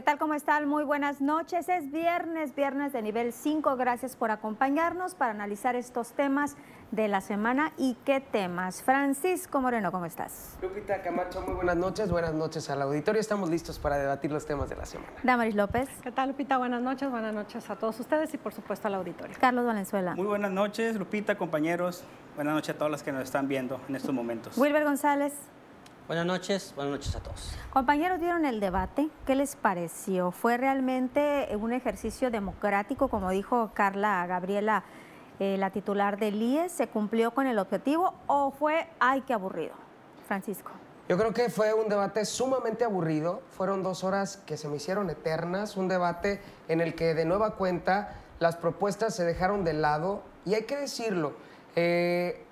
¿Qué tal? ¿Cómo están? Muy buenas noches. Es viernes, viernes de nivel 5. Gracias por acompañarnos para analizar estos temas de la semana y qué temas. Francisco Moreno, ¿cómo estás? Lupita Camacho, muy buenas noches. Buenas noches al auditorio. Estamos listos para debatir los temas de la semana. Damaris López. ¿Qué tal, Lupita? Buenas noches. Buenas noches a todos ustedes y, por supuesto, al auditorio. Carlos Valenzuela. Muy buenas noches, Lupita, compañeros. Buenas noches a todas las que nos están viendo en estos momentos. Wilber González. Buenas noches, buenas noches a todos. Compañeros, ¿vieron el debate? ¿Qué les pareció? ¿Fue realmente un ejercicio democrático, como dijo Carla Gabriela, eh, la titular del IES? ¿Se cumplió con el objetivo o fue, ay, qué aburrido? Francisco. Yo creo que fue un debate sumamente aburrido. Fueron dos horas que se me hicieron eternas. Un debate en el que de nueva cuenta las propuestas se dejaron de lado. Y hay que decirlo, eh,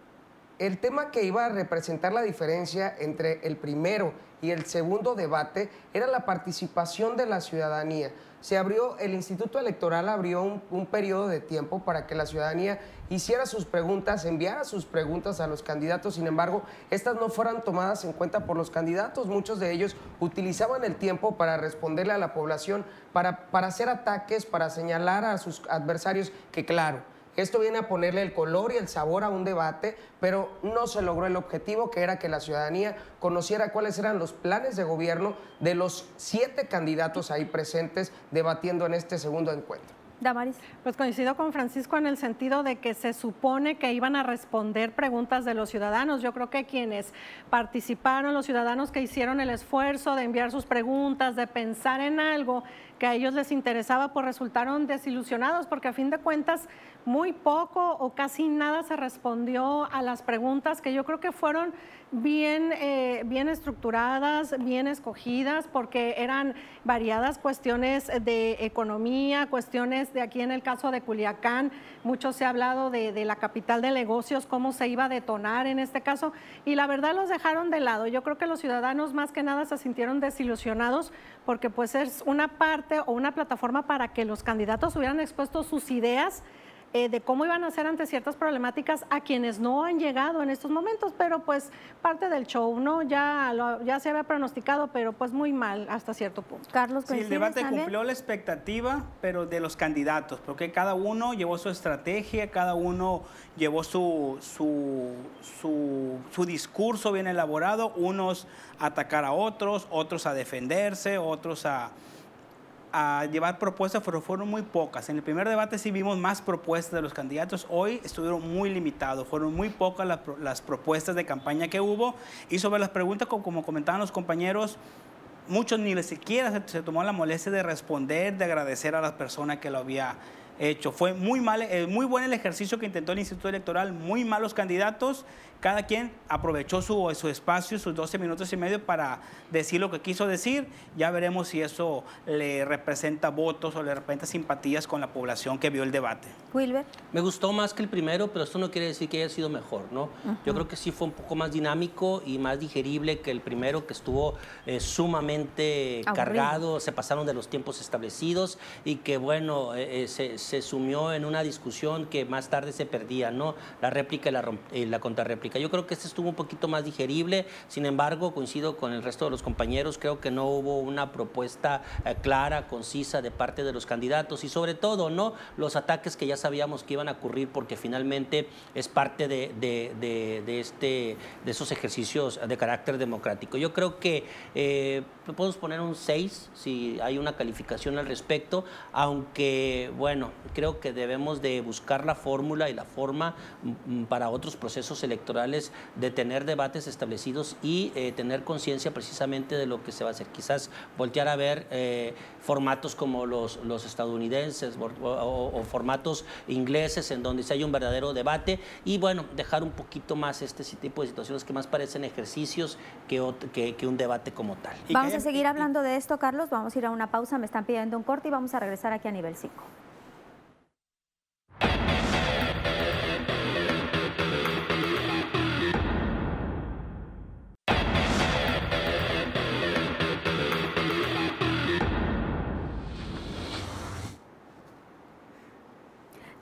el tema que iba a representar la diferencia entre el primero y el segundo debate era la participación de la ciudadanía. Se abrió, el Instituto Electoral abrió un, periodo de tiempo para que la ciudadanía hiciera sus preguntas, enviara sus preguntas a los candidatos, sin embargo, estas no fueran tomadas en cuenta por los candidatos. Muchos de ellos utilizaban el tiempo para responderle a la población, para, para hacer ataques, para señalar a sus adversarios que, claro, esto viene a ponerle el color y el sabor a un debate, pero no se logró el objetivo, que era que la ciudadanía conociera cuáles eran los planes de gobierno de los siete candidatos ahí presentes debatiendo en este segundo encuentro. Damaris. Pues coincido con Francisco en el sentido de que se supone que iban a responder preguntas de los ciudadanos. Yo creo que quienes participaron, los ciudadanos que hicieron el esfuerzo de enviar sus preguntas, de pensar en algo que a ellos les interesaba, pues resultaron desilusionados porque a fin de cuentas muy poco o casi nada se respondió a las preguntas que yo creo que fueron bien, eh, bien estructuradas, bien escogidas, porque eran variadas cuestiones de economía, cuestiones de aquí en el caso de Culiacán, mucho se ha hablado de, de la capital de negocios, cómo se iba a detonar en este caso, y la verdad los dejaron de lado. Yo creo que los ciudadanos más que nada se sintieron desilusionados porque pues es una parte o una plataforma para que los candidatos hubieran expuesto sus ideas eh, de cómo iban a hacer ante ciertas problemáticas a quienes no han llegado en estos momentos, pero pues parte del show, ¿no? Ya, ya se había pronosticado, pero pues muy mal hasta cierto punto. Carlos, sí, el debate cumplió la expectativa, pero de los candidatos, porque cada uno llevó su estrategia, cada uno llevó su, su, su, su discurso bien elaborado, unos a atacar a otros, otros a defenderse, otros a a llevar propuestas, pero fueron muy pocas. En el primer debate sí vimos más propuestas de los candidatos, hoy estuvieron muy limitados, fueron muy pocas las, propuestas de campaña que hubo. Y sobre las preguntas, como, comentaban los compañeros, muchos ni siquiera se, se, tomó la molestia de responder, de agradecer a las personas que lo había hecho. Fue muy, mal, eh, muy bueno el ejercicio que intentó el Instituto Electoral, muy malos candidatos cada quien aprovechó su, su, espacio, sus 12 minutos y medio para decir lo que quiso decir. Ya veremos si eso le representa votos o le representa simpatías con la población que vio el debate. Wilber. Me gustó más que el primero, pero esto no quiere decir que haya sido mejor, ¿no? Yo creo que sí fue un poco más dinámico y más digerible que el primero, que estuvo eh, sumamente cargado, se pasaron de los tiempos establecidos y que, bueno, eh, eh, se, se, sumió en una discusión que más tarde se perdía, ¿no? La réplica y la, y la contrarréplica. Yo creo que este estuvo un poquito más digerible, sin embargo, coincido con el resto de los compañeros, creo que no hubo una propuesta eh, clara, concisa de parte de los candidatos. Y sobre todo, ¿no? Los ataques que ya sabíamos que iban a ocurrir porque finalmente es parte de, de, este, de esos ejercicios de carácter democrático. Yo creo que eh, podemos poner un 6 si hay una calificación al respecto, aunque, bueno, creo que debemos de buscar la fórmula y la forma mm, para otros procesos electorales de tener debates establecidos y eh, tener conciencia precisamente de lo que se va a hacer. Quizás voltear a ver eh, formatos como los, los estadounidenses o, formatos ingleses en donde se hay un verdadero debate y bueno, dejar un poquito más este tipo de situaciones que más parecen ejercicios que, que, que un debate como tal. Vamos a seguir hablando de esto, Carlos. Vamos a ir a una pausa. Me están pidiendo un corte y vamos a regresar aquí a nivel 5.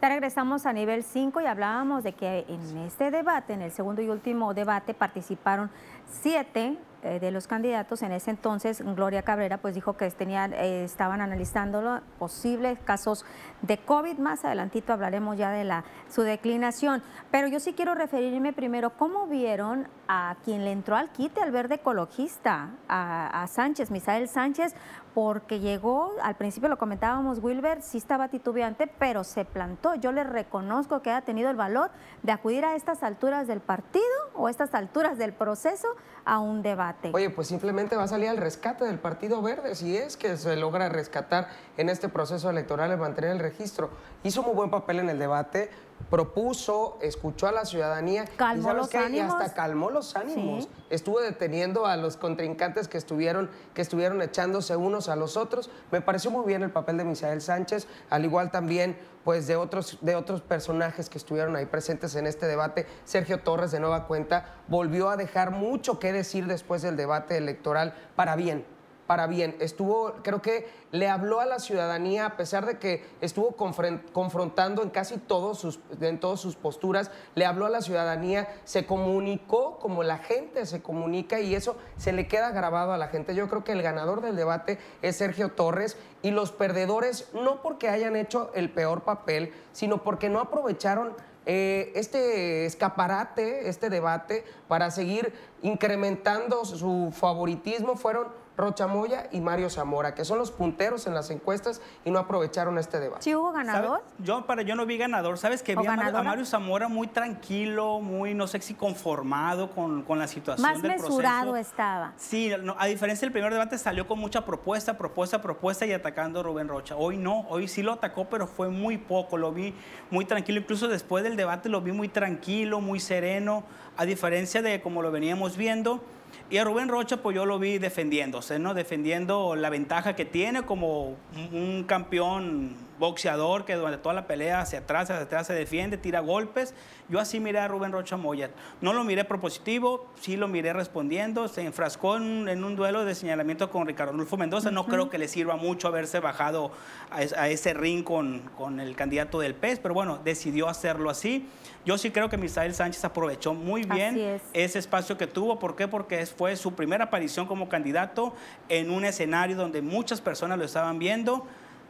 Regresamos a nivel 5 y hablábamos de que en este debate, en el segundo y último debate, participaron siete eh, de los candidatos, en ese entonces Gloria Cabrera pues dijo que tenían, eh, estaban analizando posibles casos de COVID. Más adelantito hablaremos ya de la, su declinación. Pero yo sí quiero referirme primero, ¿cómo vieron a quien le entró al quite, al verde ecologista, a, a Sánchez, Misael Sánchez? porque llegó, al principio lo comentábamos, Wilber sí estaba titubeante, pero se plantó. Yo le reconozco que ha tenido el valor de acudir a estas alturas del partido o estas alturas del proceso a un debate. Oye, pues simplemente va a salir al rescate del Partido Verde, si es que se logra rescatar en este proceso electoral y mantener el registro. Hizo muy buen papel en el debate, propuso, escuchó a la ciudadanía calmó y, los qué? y ánimos. hasta calmó los ánimos. Estuvo deteniendo a los contrincantes que estuvieron, que estuvieron echándose unos a los otros. Me pareció muy bien el papel de Misael Sánchez, al igual también pues de otros, de otros personajes que estuvieron ahí presentes en este debate. Sergio Torres, de nueva cuenta, volvió a dejar mucho que decir después del debate electoral para bien para bien. Estuvo, creo que le habló a la ciudadanía, a pesar de que estuvo confrontando en casi todos sus, en todas sus posturas, le habló a la ciudadanía, se comunicó como la gente se comunica y eso se le queda grabado a la gente. Yo creo que el ganador del debate es Sergio Torres y los perdedores no porque hayan hecho el peor papel, sino porque no aprovecharon eh, este escaparate, este debate, para seguir incrementando su favoritismo, fueron Rocha Moya y Mario Zamora, que son los punteros en las encuestas y no aprovecharon este debate. ¿Sí hubo ganador? Yo, para, yo no vi ganador. ¿Sabes que vi a Mario, Zamora muy tranquilo, muy, no sé si conformado con, con la situación Más mesurado estaba. Sí, a diferencia del primer debate salió con mucha propuesta, propuesta, propuesta y atacando a Rubén Rocha. Hoy no, hoy sí lo atacó, pero fue muy poco, lo vi muy tranquilo. Incluso después del debate lo vi muy tranquilo, muy sereno, a diferencia de como lo veníamos viendo y a Rubén Rocha, pues yo lo vi defendiéndose, ¿no? Defendiendo la ventaja que tiene como un campeón boxeador que durante toda la pelea hacia atrás, hacia atrás se defiende, tira golpes. Yo así miré a Rubén Rocha Moya. No lo miré propositivo, sí lo miré respondiendo. Se enfrascó en, un duelo de señalamiento con Ricardo Adolfo Mendoza. No creo que le sirva mucho haberse bajado a, ese ring con, con, el candidato del PES, pero bueno, decidió hacerlo así. Yo sí creo que Misael Sánchez aprovechó muy bien ese espacio que tuvo. ¿Por qué? Porque fue su primera aparición como candidato en un escenario donde muchas personas lo estaban viendo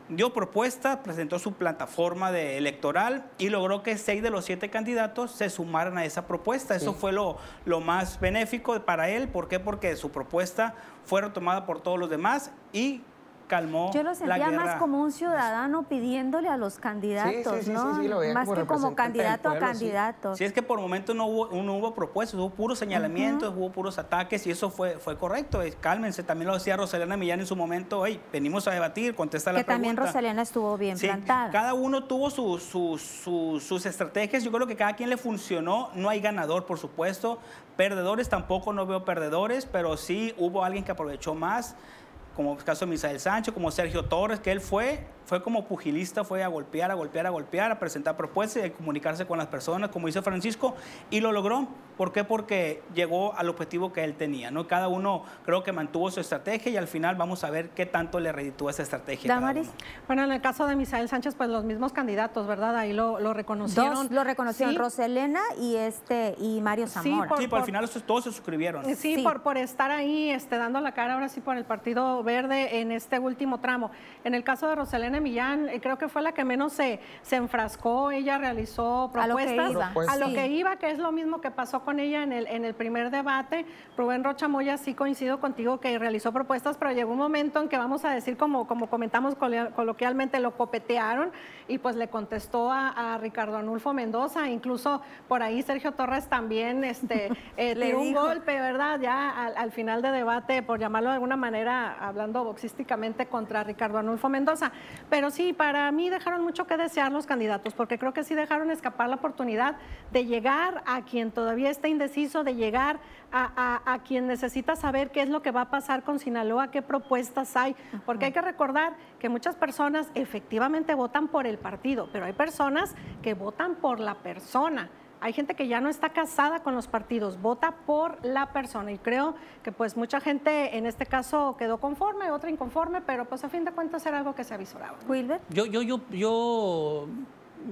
dio propuesta, presentó su plataforma de electoral y logró que seis de los siete candidatos se sumaran a esa propuesta. Eso fue lo, lo más benéfico para él. ¿Por qué? Porque su propuesta fue retomada por todos los demás y calmó Yo lo sentía más como un ciudadano pidiéndole a los candidatos, ¿no? más que como candidato a candidato. Sí, es que por momentos no hubo, no hubo propuestas, hubo puros señalamientos, hubo puros ataques y eso fue, fue correcto. Cálmense, también lo decía Rosalena Millán en su momento, hey, venimos a debatir, contesta la pregunta. Que también Rosalena estuvo bien plantada. Cada uno tuvo sus, sus, sus estrategias, yo creo que cada quien le funcionó, no hay ganador, por supuesto, perdedores tampoco no veo perdedores, pero sí hubo alguien que aprovechó más como el caso de Misael Sánchez, como Sergio Torres, que él fue fue como pugilista, fue a golpear, a golpear, a golpear, a presentar propuestas y a comunicarse con las personas, como dice Francisco, y lo logró. ¿Por qué? Porque llegó al objetivo que él tenía, ¿no? Cada uno creo que mantuvo su estrategia y al final vamos a ver qué tanto le reditúa esa estrategia. Damaris. Bueno, en el caso de Misael Sánchez, pues los mismos candidatos, ¿verdad? Ahí lo, lo reconocieron. Dos lo reconocieron, Roselena y este y Mario Zamora. Sí, por, al final todos se suscribieron. Sí, Por, por estar ahí este, dando la cara ahora sí por el Partido Verde en este último tramo. En el caso de Roselena Millán, eh, creo que fue la que menos se, se enfrascó, ella realizó propuestas a lo que iba, que es lo mismo que pasó con ella en el, en el primer debate. Rubén Rocha Moya, sí coincido contigo que realizó propuestas, pero llegó un momento en que vamos a decir, como, como comentamos coloquialmente, lo copetearon y pues le contestó a, Ricardo Anulfo Mendoza, incluso por ahí Sergio Torres también este, eh, le dio un golpe, ¿verdad? Ya al, al final de debate, por llamarlo de alguna manera, hablando boxísticamente contra Ricardo Anulfo Mendoza. Pero sí, para mí dejaron mucho que desear los candidatos, porque creo que sí dejaron escapar la oportunidad de llegar a quien todavía está indeciso, de llegar a, quien necesita saber qué es lo que va a pasar con Sinaloa, qué propuestas hay, porque hay que recordar que muchas personas efectivamente votan por el partido, pero hay personas que votan por la persona. Hay gente que ya no está casada con los partidos, vota por la persona y creo que pues mucha gente en este caso quedó conforme, otra inconforme, pero pues a fin de cuentas era algo que se avisoraba. Wilber. Yo, yo, yo, yo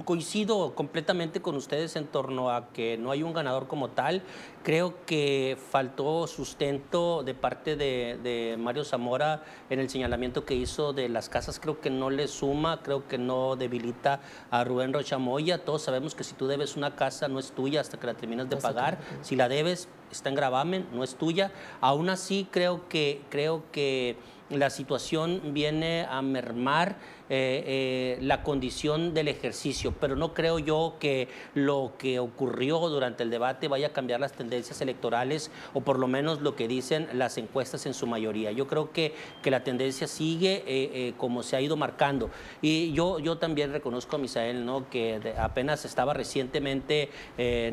coincido completamente con ustedes en torno a que no hay un ganador como tal. Creo que faltó sustento de parte de, Mario Zamora en el señalamiento que hizo de las casas. Creo que no le suma, creo que no debilita a Rubén Rochamoya. Todos sabemos que si tú debes una casa no es tuya hasta que la terminas de pagar. Si la debes, está en gravamen, no es tuya. Aún así, creo que, creo que la situación viene a mermar eh, eh, la condición del ejercicio, pero no creo yo que lo que ocurrió durante el debate vaya a cambiar las tendencias electorales o por lo menos lo que dicen las encuestas en su mayoría. Yo creo que, que la tendencia sigue eh, como se ha ido marcando. Y yo, yo también reconozco a Misael ¿no? que apenas estaba recientemente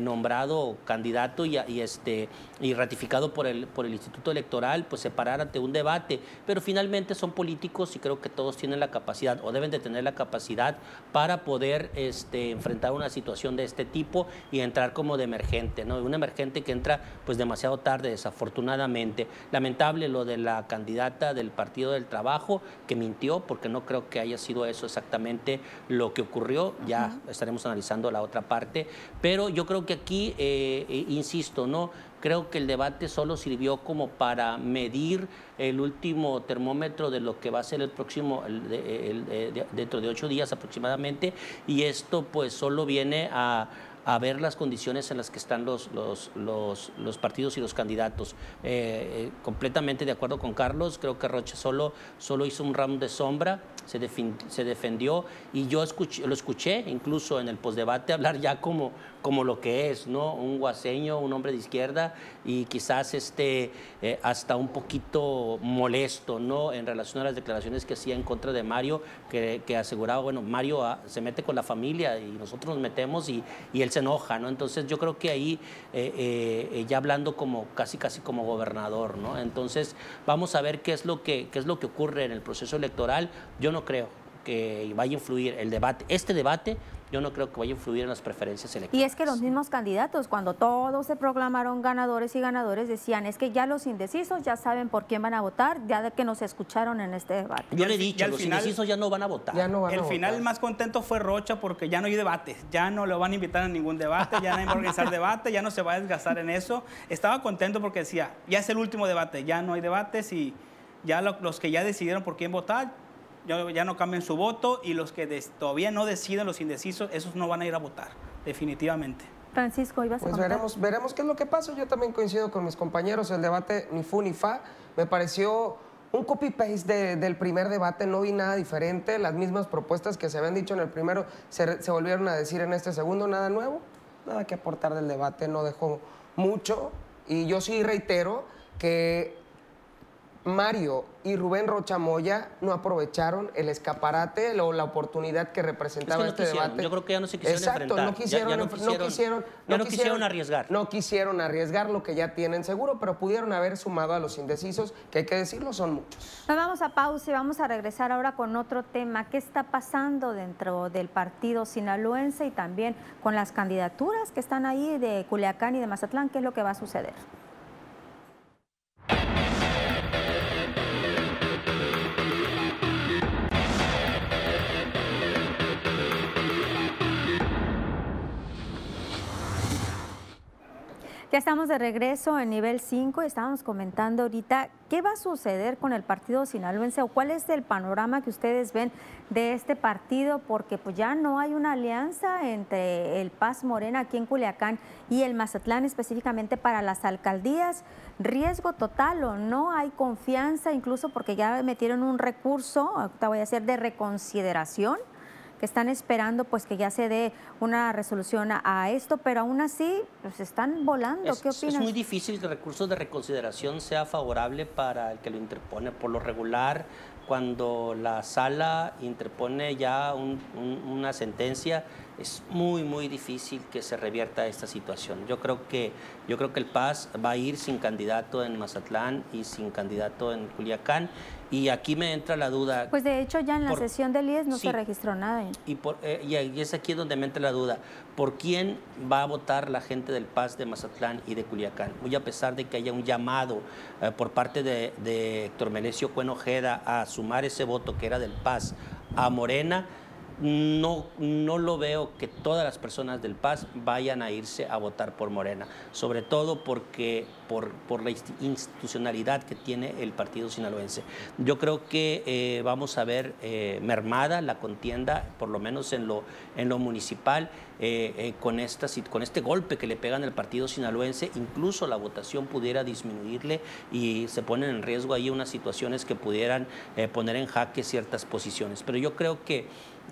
nombrado candidato y, este, y ratificado por el, por el Instituto Electoral, pues se parar ante un debate, pero finalmente son políticos y creo que todos tienen la capacidad o deben de tener la capacidad para poder este, enfrentar una situación de este tipo y entrar como de emergente, ¿no? Un emergente que entra pues demasiado tarde, desafortunadamente. Lamentable lo de la candidata del Partido del Trabajo que mintió, porque no creo que haya sido eso exactamente lo que ocurrió. Ya estaremos analizando la otra parte, pero yo creo que aquí, eh, eh, insisto, ¿no? Creo que el debate solo sirvió como para medir el último termómetro de lo que va a ser el próximo, dentro de ocho días aproximadamente, y esto pues solo viene a a ver las condiciones en las que están los, los, los, partidos y los candidatos. Eh, eh, completamente de acuerdo con Carlos, creo que Roche solo, solo hizo un round de sombra, se, se defendió y yo escuché, lo escuché incluso en el postdebate hablar ya como, como lo que es, ¿no? Un guaseño, un hombre de izquierda y quizás este, eh, hasta un poquito molesto, ¿no? En relación a las declaraciones que hacía en contra de Mario, que, que aseguraba, bueno, Mario ah, se mete con la familia y nosotros nos metemos y, y él se enoja, ¿no? Entonces yo creo que ahí, eh, eh, ya hablando como casi casi como gobernador, ¿no? Entonces vamos a ver qué es lo que, qué es lo que ocurre en el proceso electoral. Yo no creo que vaya a influir el debate, este debate yo no creo que vaya a influir en las preferencias electorales. Y es que los mismos candidatos, cuando todos se proclamaron ganadores y ganadores, decían, es que ya los indecisos ya saben por quién van a votar, ya de que nos escucharon en este debate. Yo le he dicho, los indecisos ya no van a votar. Ya no el final más contento fue Rocha porque ya no hay debate, ya no lo van a invitar a ningún debate, ya no hay que organizar debate, ya no se va a desgastar en eso. Estaba contento porque decía, ya es el último debate, ya no hay debates y ya los que ya decidieron por quién votar, ya no cambien su voto y los que todavía no deciden, los indecisos, esos no van a ir a votar, definitivamente. Francisco, ibas pues veremos, veremos qué es lo que pasa. Yo también coincido con mis compañeros. El debate ni fu ni fa me pareció un copy-paste del primer debate, no vi nada diferente. Las mismas propuestas que se habían dicho en el primero se, se volvieron a decir en este segundo, nada nuevo, nada que aportar del debate, no dejó mucho. Y yo sí reitero que Mario y Rubén Rocha Moya no aprovecharon el escaparate o la oportunidad que representaba este debate. Yo creo que ya no se quisieron Exacto, no quisieron, ya, no quisieron, no quisieron, arriesgar. No quisieron arriesgar lo que ya tienen seguro, pero pudieron haber sumado a los indecisos, que hay que decirlo, son muchos. Nos vamos a pausa y vamos a regresar ahora con otro tema. ¿Qué está pasando dentro del partido sinaloense y también con las candidaturas que están ahí de Culiacán y de Mazatlán? ¿Qué es lo que va a suceder? Ya estamos de regreso en nivel 5 estábamos comentando ahorita qué va a suceder con el partido sinaloense o cuál es el panorama que ustedes ven de este partido porque pues ya no hay una alianza entre el Paz Morena aquí en Culiacán y el Mazatlán específicamente para las alcaldías. Riesgo total o no hay confianza incluso porque ya metieron un recurso, te voy a decir, de reconsideración que están esperando pues que ya se dé una resolución a, esto, pero aún así pues están volando. ¿Qué opinas? Es muy difícil que el recurso de reconsideración sea favorable para el que lo interpone. Por lo regular, cuando la sala interpone ya una sentencia, es muy, muy difícil que se revierta esta situación. Yo creo que, yo creo que el Paz va a ir sin candidato en Mazatlán y sin candidato en Culiacán. Y aquí me entra la duda. Pues de hecho ya en la sesión del IES no se registró nada. Y, por, eh, y es aquí donde me entra la duda. ¿Por quién va a votar la gente del Paz de Mazatlán y de Culiacán? Muy a pesar de que haya un llamado eh, por parte de, de Héctor Melesio Cuenojeda a sumar ese voto que era del Paz a Morena, no, no lo veo que todas las personas del Paz vayan a irse a votar por Morena, sobre todo porque por, por la institucionalidad que tiene el partido sinaloense. Yo creo que eh, vamos a ver eh, mermada la contienda, por lo menos en lo, en lo municipal, eh, con, esta, con este golpe que le pegan al partido sinaloense, incluso la votación pudiera disminuirle y se ponen en riesgo ahí unas situaciones que pudieran poner en jaque ciertas posiciones. Pero yo creo que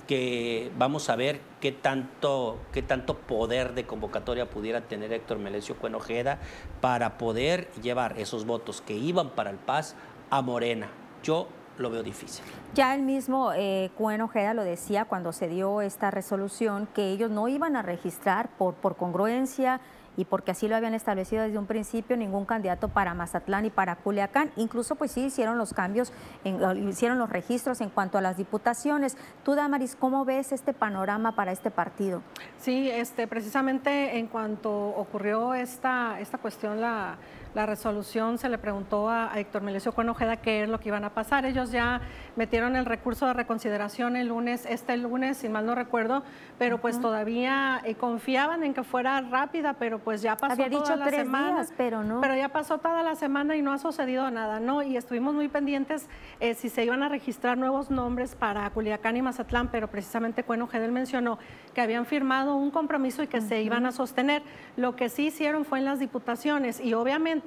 que vamos a ver qué tanto, qué tanto poder de convocatoria pudiera tener Héctor Melesio Cuenojeda para poder llevar esos votos que iban para el Paz a Morena. Yo lo veo difícil. Ya el mismo eh, Cuenojeda lo decía cuando se dio esta resolución, que ellos no iban a registrar por, por congruencia y porque así lo habían establecido desde un principio, ningún candidato para Mazatlán y para Culiacán. Incluso pues sí hicieron los cambios, hicieron los registros en cuanto a las diputaciones. Tú, Damaris, ¿cómo ves este panorama para este partido? Sí, este, precisamente en cuanto ocurrió esta, esta cuestión, la la resolución se le preguntó a, Héctor Melesio Cuenojeda qué es lo que iban a pasar. Ellos ya metieron el recurso de reconsideración el lunes, este lunes, si mal no recuerdo, pero pues todavía eh, confiaban en que fuera rápida, pero pues ya pasó toda la semana. pero no. Pero ya pasó toda la semana y no ha sucedido nada, ¿no? Y estuvimos muy pendientes eh, si se iban a registrar nuevos nombres para Culiacán y Mazatlán, pero precisamente Cuenojeda mencionó que habían firmado un compromiso y que se iban a sostener. Lo que sí hicieron fue en las diputaciones y obviamente,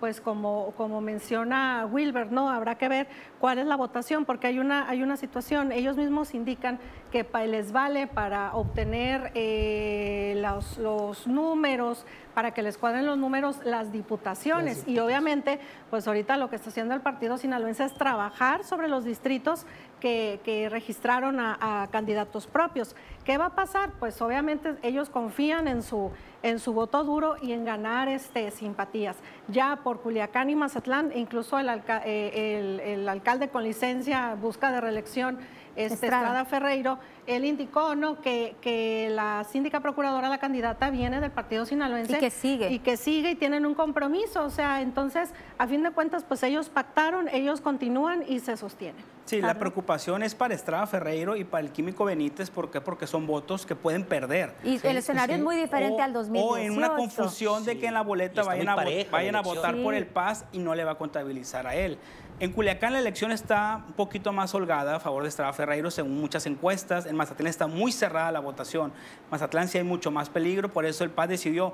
pues como, como menciona Wilber, ¿no? Habrá que ver cuál es la votación, porque hay una, hay una situación, ellos mismos indican que les vale para obtener eh, los, los números, para que les cuadren los números las diputaciones. Y obviamente, pues ahorita lo que está haciendo el partido sinaloense es trabajar sobre los distritos que, registraron a, candidatos propios. ¿Qué va a pasar? Pues obviamente ellos confían en su, en su voto duro y en ganar este, simpatías. Ya por Culiacán y Mazatlán, incluso el, eh, el alcalde con licencia busca de reelección este, Estrada. Ferreiro, él indicó ¿no? que, que la síndica procuradora, la candidata, viene del partido sinaloense. Y que sigue. Y que sigue y tienen un compromiso. O sea, entonces, a fin de cuentas, pues ellos pactaron, ellos continúan y se sostienen. Sí, la preocupación es para Estrada Ferreiro y para el Químico Benítez. ¿Por qué? Porque son votos que pueden perder. Y el escenario es muy diferente al 2018. O en una confusión de que en la boleta vayan a, vayan a votar por el Paz y no le va a contabilizar a él. En Culiacán la elección está un poquito más holgada a favor de Estrada Ferreiro, según muchas encuestas. En Mazatlán está muy cerrada la votación. Mazatlán sí hay mucho más peligro, por eso el PAS decidió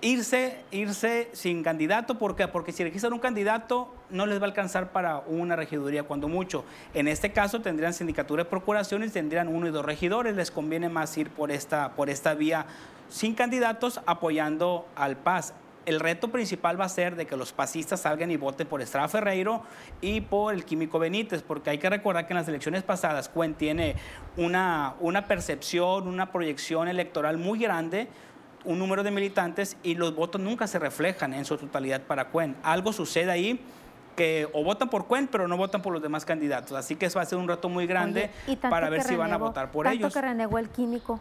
irse, irse sin candidato. ¿Por qué? Porque si registran un candidato no les va a alcanzar para una regiduría cuando mucho. En este caso tendrían sindicatura de procuración y tendrían uno y dos regidores. Les conviene más ir por esta, por esta vía sin candidatos apoyando al PAS el reto principal va a ser de que los pasistas salgan y voten por Estrada Ferreiro y por el Químico Benítez, porque hay que recordar que en las elecciones pasadas Cuen tiene una, una percepción, una proyección electoral muy grande un número de militantes y los votos nunca se reflejan en su totalidad para Cuen. Algo sucede ahí que o votan por Cuen, pero no votan por los demás candidatos. Así que eso va a ser un reto muy grande para ver si van a votar por ellos. que renegó el químico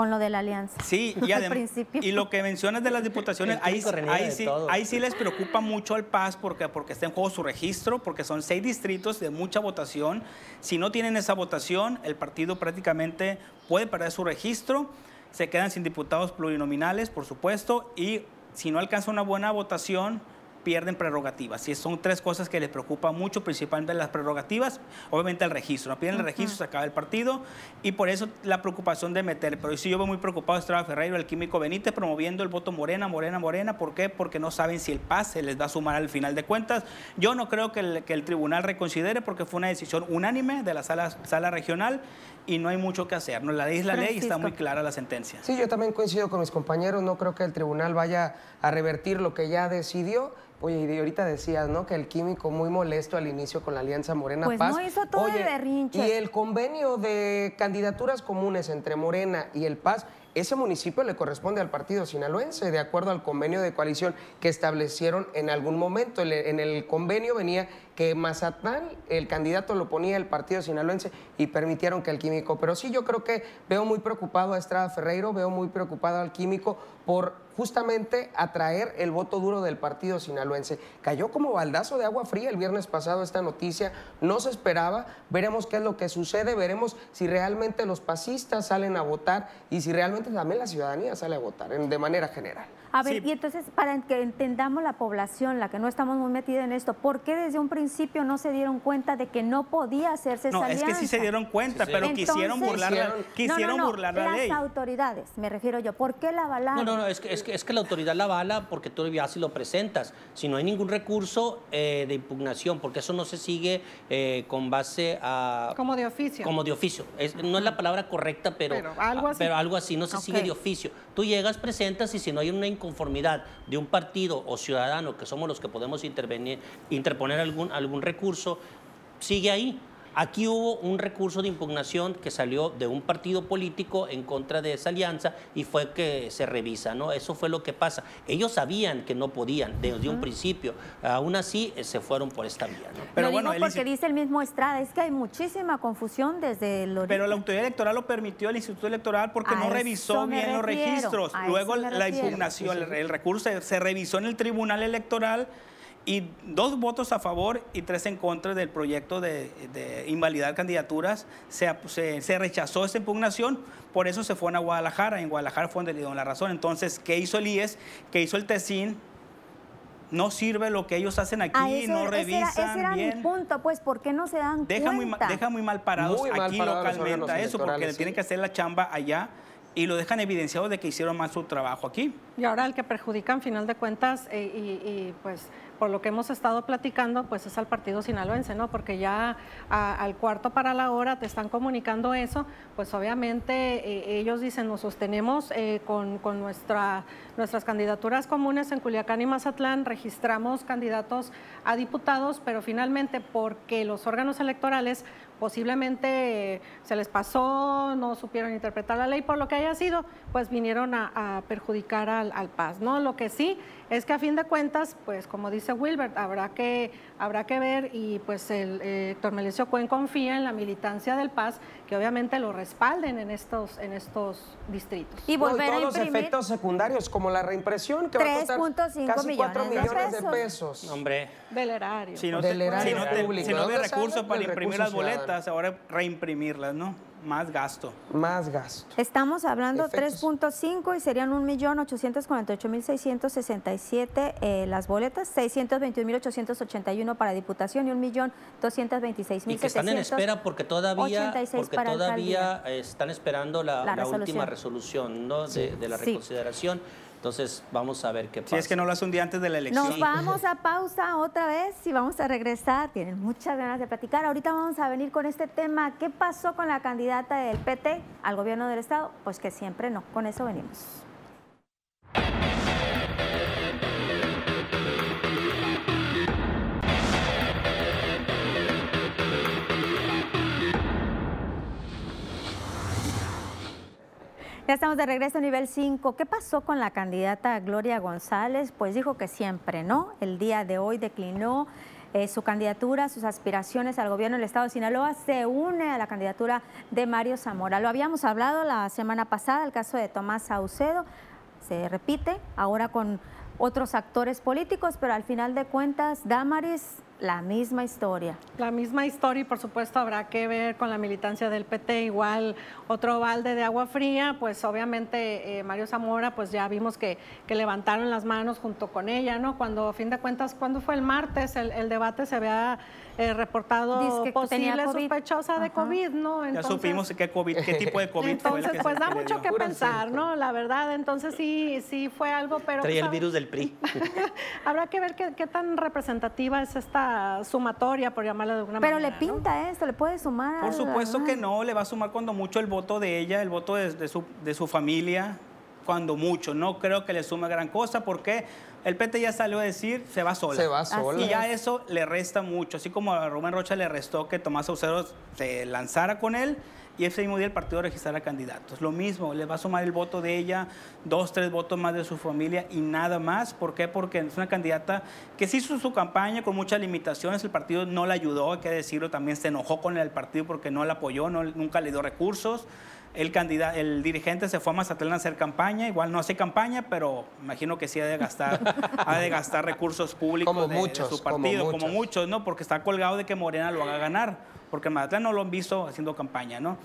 con lo de la alianza. Sí, y, y lo que mencionas de las diputaciones, ahí, sí, ahí sí les preocupa mucho al PAS porque, porque está en juego su registro, porque son seis distritos de mucha votación. Si no tienen esa votación, el partido prácticamente puede perder su registro, se quedan sin diputados plurinominales, por supuesto, y si no alcanza una buena votación, pierden prerrogativas. Y son tres cosas que les preocupa mucho, principalmente las prerrogativas, obviamente el registro. No piden el registro, se acaba el partido y por eso la preocupación de meter. Pero sí yo veo muy preocupado a Estrada Ferreiro, el Químico Benítez, promoviendo el voto morena, morena, morena. ¿Por qué? Porque no saben si el pase les va a sumar al final de cuentas. Yo no creo que el, que el tribunal reconsidere porque fue una decisión unánime de la sala, sala regional y no hay mucho que hacer. ¿no? La ley es la ley y está muy clara la sentencia. Sí, yo también coincido con mis compañeros. No creo que el tribunal vaya a revertir lo que ya decidió Oye, y ahorita decías, ¿no? Que el químico muy molesto al inicio con la Alianza Morena pues Paz. no hizo todo Oye, el berrinche. Y el convenio de candidaturas comunes entre Morena y el Paz, ese municipio le corresponde al partido sinaloense, de acuerdo al convenio de coalición que establecieron en algún momento. En el convenio venía que Mazatlán, el candidato lo ponía el partido sinaloense y permitieron que el químico. Pero sí, yo creo que veo muy preocupado a Estrada Ferreiro, veo muy preocupado al químico por justamente atraer el voto duro del partido sinaloense. Cayó como baldazo de agua fría el viernes pasado esta noticia, no se esperaba, veremos qué es lo que sucede, veremos si realmente los pasistas salen a votar y si realmente también la ciudadanía sale a votar de manera general. A ver, y entonces, para que entendamos la población, la que no estamos muy metida en esto, ¿por qué desde un principio no se dieron cuenta de que no podía hacerse no, esa es que sí se dieron cuenta, pero quisieron burlar, la, quisieron burlar la ley. Las autoridades, me refiero yo, ¿por qué la avalaron? No, no, no, es que, es que, la autoridad la avala porque tú ya si lo presentas. Si no hay ningún recurso eh, de impugnación, porque eso no se sigue eh, con base a... Como de oficio. Como de oficio. no es la palabra correcta, pero, pero, algo, así. pero algo así, no se sigue de oficio. Tú llegas, presentas y si no hay una inconformidad de un partido o ciudadano, que somos los que podemos intervenir, interponer algún, algún recurso, sigue ahí. Aquí hubo un recurso de impugnación que salió de un partido político en contra de esa alianza y fue que se revisa, ¿no? Eso fue lo que pasa. Ellos sabían que no podían desde un principio, aún así eh, se fueron por esta vía, ¿no? Pero bueno, porque dice el mismo Estrada, es que hay muchísima confusión desde el Pero la autoridad electoral lo permitió el Instituto Electoral porque no revisó bien los registros. Luego la impugnación, el recurso se revisó en el Tribunal Electoral y dos votos a favor y tres en contra del proyecto de, invalidar candidaturas. Se, se, rechazó esa impugnación, por eso se fue a Guadalajara. En Guadalajara fue donde le dieron la razón. Entonces, ¿qué hizo el IES? ¿Qué hizo el TESIN? No sirve lo que ellos hacen aquí, ah, no revisan ese era, ese era mi punto, pues, ¿por qué no se dan deja cuenta? Muy, deja muy mal parados aquí localmente a eso, porque le tienen que hacer la chamba allá y lo dejan evidenciado de que hicieron mal su trabajo aquí. Y ahora el que perjudica, en final de cuentas, eh, y, pues por lo que hemos estado platicando, pues es al partido sinaloense, ¿no? Porque ya al cuarto para la hora te están comunicando eso, pues obviamente eh, ellos dicen, nos sostenemos eh, con, con nuestra, nuestras candidaturas comunes en Culiacán y Mazatlán, registramos candidatos a diputados, pero finalmente porque los órganos electorales posiblemente se les pasó, no supieron interpretar la ley, por lo que haya sido, pues vinieron a, perjudicar al, al, Paz, ¿no? Lo que sí es que a fin de cuentas, pues como dice Wilbert, habrá que, habrá que ver y pues el eh, Héctor Melesio Cuen confía en la militancia del Paz, que obviamente lo respalden en estos, en estos distritos. Y volver todos los efectos secundarios, como la reimpresión, que va a costar casi 4 millones, de pesos. Hombre. Del erario. Si no, Del erario si no, te, si no de recursos para imprimir las boletas, ahora reimprimirlas, ¿no? Más gasto. Más gasto. Estamos hablando 3.5 y serían 1.848.667 eh, las boletas, 621.881 para diputación y 1.226.700. Y que están en espera porque todavía, porque todavía están esperando la, última resolución ¿no? de, la reconsideración. Entonces, vamos a ver qué pasa. Si es que no lo hace un día antes de la elección. Nos vamos a pausa otra vez y vamos a regresar. Tienen muchas ganas de platicar. Ahorita vamos a venir con este tema. ¿Qué pasó con la candidata del PT al gobierno del Estado? Pues que siempre no. Con eso venimos. Ya estamos de regreso a nivel 5. ¿Qué pasó con la candidata Gloria González? Pues dijo que siempre, ¿no? El día de hoy declinó eh, su candidatura, sus aspiraciones al gobierno del Estado de Sinaloa, se une a la candidatura de Mario Zamora. Lo habíamos hablado la semana pasada, el caso de Tomás Saucedo, se repite ahora con otros actores políticos, pero al final de cuentas, Damaris la misma historia. La misma historia y por supuesto habrá que ver con la militancia del PT, igual otro balde de agua fría, pues obviamente eh, Mario Zamora, pues ya vimos que, que, levantaron las manos junto con ella, ¿no? Cuando a fin de cuentas, cuando fue el martes, el, debate se había eh, reportado que posible sospechosa de COVID, ¿no? ya supimos qué COVID, qué tipo de COVID Entonces, pues da mucho que pensar, ¿no? La verdad, entonces sí, sí fue algo, pero... Traía el virus del PRI. habrá que ver qué, qué tan representativa es esta sumatoria, por llamarla de alguna manera. Pero le pinta esto, le puede sumar. Por supuesto que no, le va a sumar cuando mucho el voto de ella, el voto de, su, de su familia, cuando mucho. No creo que le sume gran cosa porque el PT ya salió a decir se va sola. Se va sola. Y ya eso le resta mucho. Así como a Rubén Rocha le restó que Tomás Saucedo se lanzara con él, y ese mismo día el partido registrará candidatos. Lo mismo, le va a sumar el voto de ella, dos, tres votos más de su familia y nada más. ¿Por qué? Porque es una candidata que sí hizo su campaña con muchas limitaciones, el partido no la ayudó, hay que decirlo, también se enojó con el partido porque no la apoyó, no, nunca le dio recursos. El, candidato, el dirigente se fue a Mazatlán a hacer campaña, igual no hace campaña, pero imagino que sí ha de gastar, ha de gastar recursos públicos de, su partido, como muchos. ¿no? Porque está colgado de que Morena lo haga ganar, porque Mazatlán no lo han visto haciendo campaña, ¿no?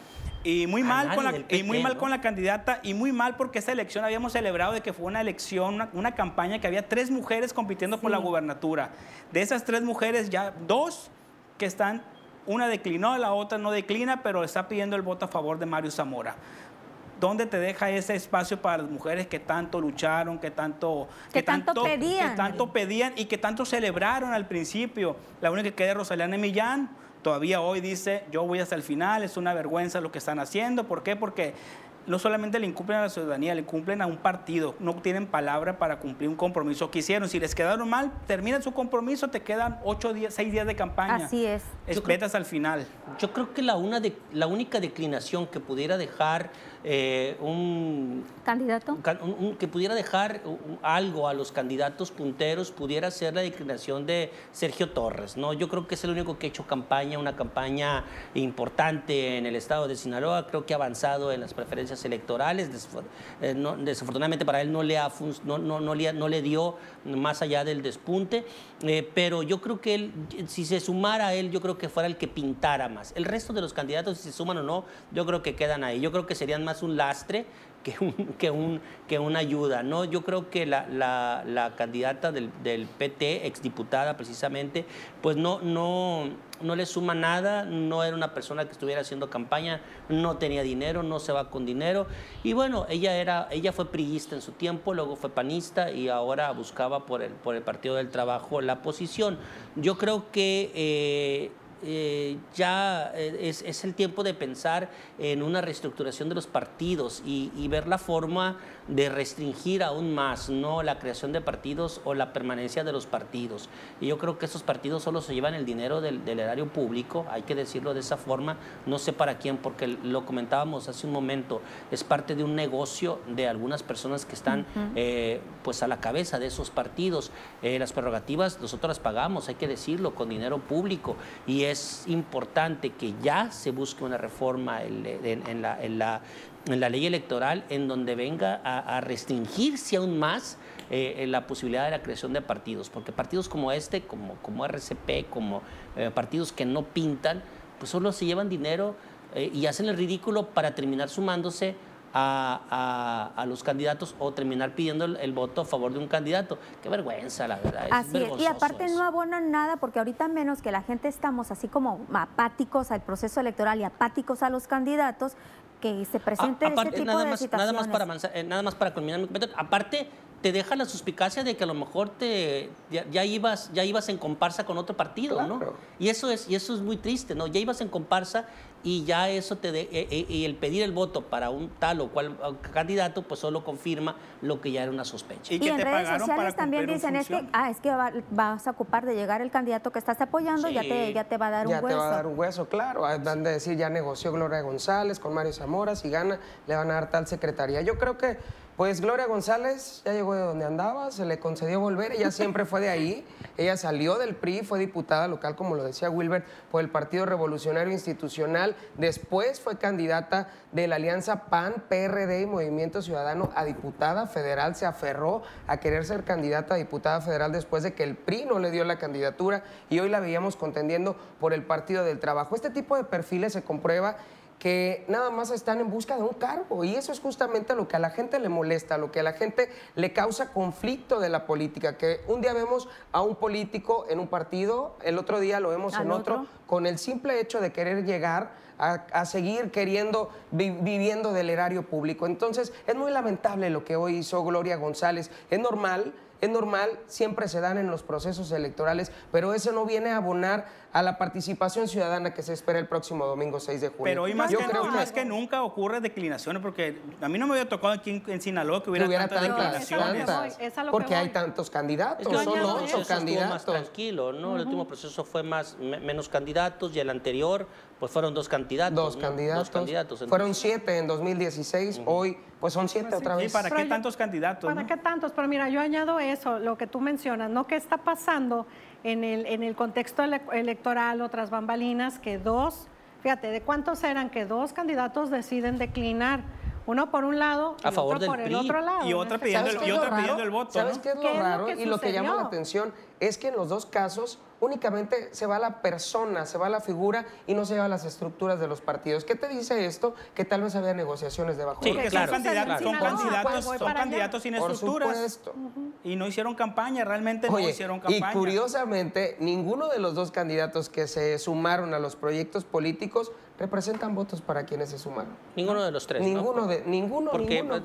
Y muy, mal con, la, y muy mal con la candidata y muy mal porque esta elección habíamos celebrado de que fue una elección, una, campaña que había tres mujeres compitiendo por la gubernatura. De esas tres mujeres ya dos que están una declinó, la otra no declina, pero está pidiendo el voto a favor de Mario Zamora. ¿Dónde te deja ese espacio para las mujeres que tanto lucharon, que tanto, que, tanto, pedían? Que tanto pedían y que tanto celebraron al principio? La única que queda es Rosaliana Millán. Todavía hoy dice, yo voy hasta el final, es una vergüenza lo que están haciendo. ¿Por qué? Porque no solamente le incumplen a la ciudadanía, le cumplen a un partido. No tienen palabra para cumplir un compromiso que hicieron. Si les quedaron mal, terminan su compromiso, te quedan ocho días, seis días de campaña. Así es. Espetas al final. Yo creo que la, una de, la única declinación que pudiera dejar eh, un candidato que pudiera dejar algo a los candidatos punteros pudiera ser la declinación de Sergio Torres no yo creo que es el único que ha hecho campaña una campaña importante en el estado de Sinaloa creo que ha avanzado en las preferencias electorales eh, desafortunadamente para él no le ha no, no, no, le, no le dio más allá del despunte eh, pero yo creo que él si se sumara a él yo creo que fuera el que pintara más. El resto de los candidatos si se suman o no yo creo que quedan ahí. Yo creo que serían más un lastre que, un, que, un, que una ayuda. ¿no? Yo creo que la, la, candidata del, del, PT, exdiputada precisamente, pues no, no, no le suma nada, no era una persona que estuviera haciendo campaña, no tenía dinero, no se va con dinero. Y bueno, ella, era, ella fue priista en su tiempo, luego fue panista y ahora buscaba por el, por el Partido del Trabajo la posición. Yo creo que... Eh, eh, ya eh, es, el tiempo de pensar en una reestructuración de los partidos y, y ver la forma de restringir aún más no la creación de partidos o la permanencia de los partidos. Y yo creo que esos partidos solo se llevan el dinero del, erario público, hay que decirlo de esa forma, no sé para quién, porque lo comentábamos hace un momento, es parte de un negocio de algunas personas que están eh, pues a la cabeza de esos partidos. Eh, las prerrogativas nosotros las pagamos, hay que decirlo, con dinero público. Y es importante que ya se busque una reforma en la ley electoral en donde venga a, restringirse aún más eh, la posibilidad de la creación de partidos, porque partidos como este, como, como RCP, como eh, partidos que no pintan, pues solo se llevan dinero eh, y hacen el ridículo para terminar sumándose a, a, los candidatos o terminar pidiendo el, voto a favor de un candidato. Qué vergüenza, la verdad. así es. Y aparte no abonan nada porque ahorita menos que la gente estamos así como apáticos al proceso electoral y apáticos a los candidatos, que se presente este tipo nada de más, situaciones. Nada más para eh, nada más para culminar mi comentario. Aparte, te deja la suspicacia de que a lo mejor te ya, ibas ya ibas en comparsa con otro partido, ¿no? Y eso es y eso es muy triste, ¿no? Ya ibas en comparsa y ya eso te de, e, e, y el pedir el voto para un tal o cual candidato pues solo confirma lo que ya era una sospecha. Y, en redes sociales también dicen es que ah, es que vas a ocupar de llegar el candidato que estás apoyando, ya te ya te va a dar un hueso. Ya te va a dar un hueso, claro, van de decir ya negoció Gloria González con Mario Zamora, si gana le van a dar tal secretaría. Yo creo que pues Gloria González ya llegó de donde andaba, se le concedió volver, ella siempre fue de ahí, ella salió del PRI, fue diputada local, como lo decía Wilber, por el Partido Revolucionario Institucional, después fue candidata de la alianza PAN, PRD y Movimiento Ciudadano a diputada federal, se aferró a querer ser candidata a diputada federal después de que el PRI no le dio la candidatura y hoy la veíamos contendiendo por el Partido del Trabajo. Este tipo de perfiles se comprueba que nada más están en busca de un cargo y eso es justamente lo que a la gente le molesta, lo que a la gente le causa conflicto de la política, que un día vemos a un político en un partido, el otro día lo vemos en otro, con el simple hecho de querer llegar a, seguir queriendo, viviendo del erario público. Entonces es muy lamentable lo que hoy hizo Gloria González, es normal. Es normal, siempre se dan en los procesos electorales, pero eso no viene a abonar a la participación ciudadana que se espera el próximo domingo 6 de junio. Pero hoy más, que, más que nunca ocurre declinaciones, porque a mí no me había tocado aquí en, Sinaloa que hubiera, tantas, declinaciones. porque hay tantos candidatos, son ocho candidatos. más tranquilo, ¿no? El último proceso fue más menos candidatos y el anterior pues fueron dos candidatos. Dos candidatos. Dos candidatos fueron siete en 2016, hoy pues son siete pues otra vez. ¿Y para qué tantos candidatos? ¿Para qué tantos? Pero mira, yo añado eso, lo que tú mencionas, ¿no? ¿Qué está pasando en el, en el contexto electoral, otras bambalinas, que dos, fíjate, ¿de cuántos eran que dos candidatos deciden declinar? Uno por un lado y otro por el otro lado. Y otra este pidiendo, el, y otra pidiendo el voto. ¿Sabes qué es lo raro? y lo que llama la atención es que en los dos casos únicamente se va la persona, se va la figura y no se va las estructuras de los partidos. ¿Qué te dice esto? Que tal vez había negociaciones debajo sí, de claro, son candidatos, son candidatos, son candidatos sin estructuras. Y no hicieron campaña, realmente no hicieron campaña. Y curiosamente, ninguno de los dos candidatos que se sumaron a los proyectos políticos representan votos para quienes se sumaron. Ninguno de los tres. Ninguno de ninguno. Porque ninguno.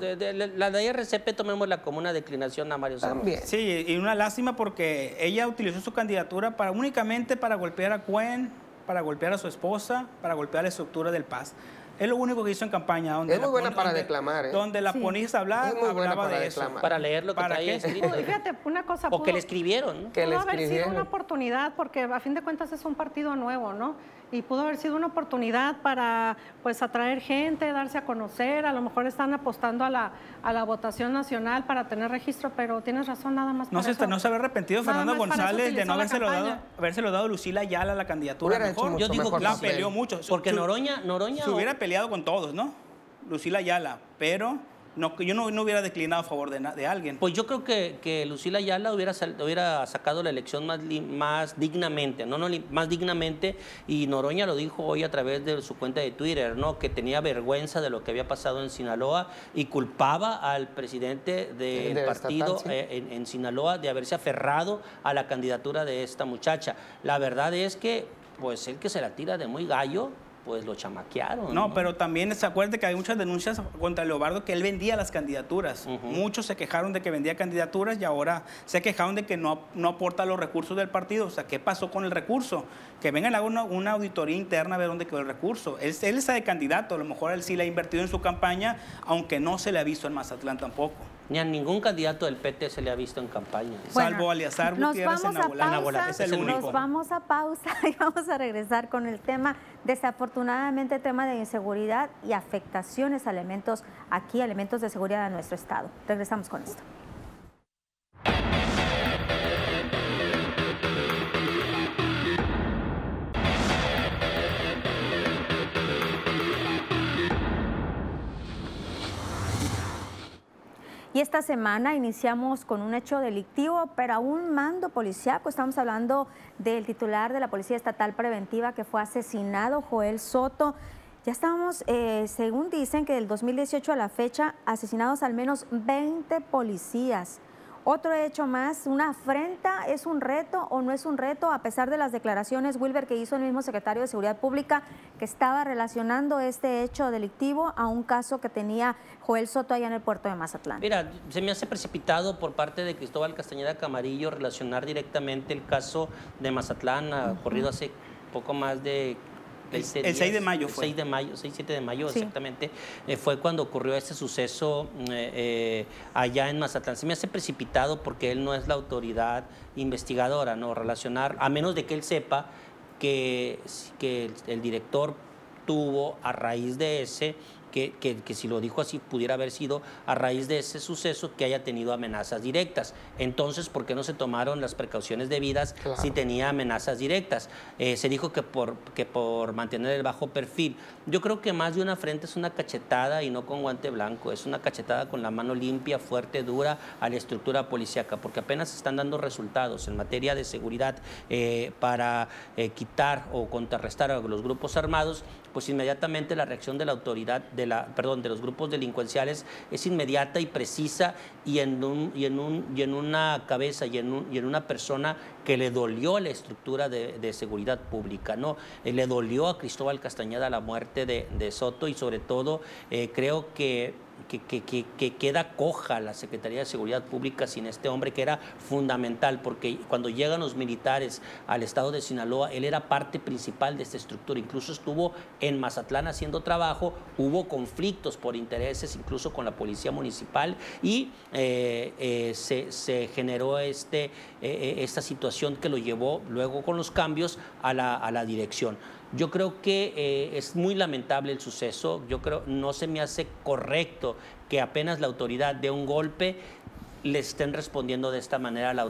la de RCP tomémosla como una declinación a Mario También. Sí, y una lástima porque ella utilizó su candidatura para únicamente para golpear a Cuen, para golpear a su esposa, para golpear la estructura del Paz. Es lo único que hizo en campaña. Donde es muy buena para declamar. ¿eh? Donde la ponías a hablar, hablaba de eso. Para leer lo que ¿Para traía escrito. Fíjate, una cosa. O que le escribieron. ¿no? Que le haber sido una oportunidad, porque a fin de cuentas es un partido nuevo, ¿no? Y pudo haber sido una oportunidad para pues atraer gente, darse a conocer, a lo mejor están apostando a la, a la votación nacional para tener registro, pero tienes razón, nada más. No, se, no se había arrepentido Fernando González de no habérselo dado, habérselo dado Lucila Ayala la candidatura. Mejor. Yo digo que la peleó mucho. Porque Noroña, Noroña se hubiera peleado con todos, ¿no? Lucila Ayala, pero no, yo no, hubiera declinado a favor de, de alguien. Pues yo creo que, que Lucila Ayala hubiera, hubiera sacado la elección más, más dignamente, ¿no? no más dignamente, y Noroña lo dijo hoy a través de su cuenta de Twitter, ¿no? que tenía vergüenza de lo que había pasado en Sinaloa y culpaba al presidente del partido eh, en, Sinaloa de haberse aferrado a la candidatura de esta muchacha. La verdad es que, pues el que se la tira de muy gallo, pues lo chamaquearon. No, pero también se acuerde que hay muchas denuncias contra Leobardo que él vendía las candidaturas. Muchos se quejaron de que vendía candidaturas y ahora se quejaron de que no, no aporta los recursos del partido. O sea, ¿qué pasó con el recurso? Que vengan a una, una auditoría interna a ver dónde quedó el recurso. Él, él está de candidato, a lo mejor él sí le ha invertido en su campaña, aunque no se le ha visto en Mazatlán tampoco. Ni a ningún candidato del PT se le ha visto en campaña. Salvo Aliazar Gutiérrez en Nabola. Es el único. Nos vamos a pausa y vamos a regresar con el tema, desafortunadamente, tema de inseguridad y afectaciones a elementos aquí, elementos de seguridad de nuestro Estado. Regresamos con esto. Y esta semana iniciamos con un hecho delictivo, pero a un mando policiaco. Estamos hablando del titular de la Policía Estatal Preventiva que fue asesinado, Joel Soto. Ya estamos, eh, según dicen, que del 2018 a la fecha, asesinados al menos 20 policías. Otro hecho más, una afrenta, ¿es un reto o no es un reto? A pesar de las declaraciones, Wilber, que hizo el mismo secretario de Seguridad Pública, que estaba relacionando este hecho delictivo a un caso que tenía Joel Soto allá en el puerto de Mazatlán. Mira, se me hace precipitado por parte de Cristóbal Castañeda Camarillo relacionar directamente el caso de Mazatlán, ocurrido hace poco más de el, 6 de mayo fue. 6 de mayo, 6, 7 de mayo exactamente, eh, fue cuando ocurrió este suceso eh, eh, allá en Mazatlán. Se me hace precipitado porque él no es la autoridad investigadora, ¿no? Relacionar, a menos de que él sepa que, que el director tuvo a raíz de ese que, que, si lo dijo así pudiera haber sido a raíz de ese suceso que haya tenido amenazas directas. Entonces, ¿por qué no se tomaron las precauciones debidas si tenía amenazas directas? Eh, se dijo que por, que por mantener el bajo perfil. Yo creo que más de una frente es una cachetada y no con guante blanco, es una cachetada con la mano limpia, fuerte, dura a la estructura policíaca, porque apenas están dando resultados en materia de seguridad eh, para eh, quitar o contrarrestar a los grupos armados, pues inmediatamente la reacción de la autoridad de la, perdón, de los grupos delincuenciales es inmediata y precisa y en, un, y en, un, y en una cabeza y en, y en una persona que le dolió la estructura de, seguridad pública, ¿no? Eh, le dolió a Cristóbal Castañeda la muerte de, Soto y sobre todo eh, creo que que, queda coja la Secretaría de Seguridad Pública sin este hombre que era fundamental, porque cuando llegan los militares al estado de Sinaloa, él era parte principal de esta estructura, incluso estuvo en Mazatlán haciendo trabajo, hubo conflictos por intereses, incluso con la policía municipal, y eh, eh, se, generó este, eh, esta situación que lo llevó luego con los cambios a la, a la dirección. Yo creo que eh, es muy lamentable el suceso. Yo creo no se me hace correcto que apenas la autoridad dé un golpe le estén respondiendo de esta manera a la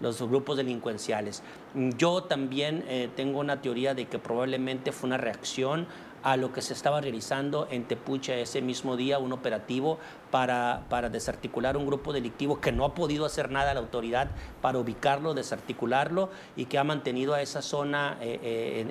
los, grupos delincuenciales. Yo también eh, tengo una teoría de que probablemente fue una reacción a lo que se estaba realizando en Tepuche ese mismo día, un operativo para, para desarticular un grupo delictivo que no ha podido hacer nada la autoridad para ubicarlo, desarticularlo y que ha mantenido a esa zona eh,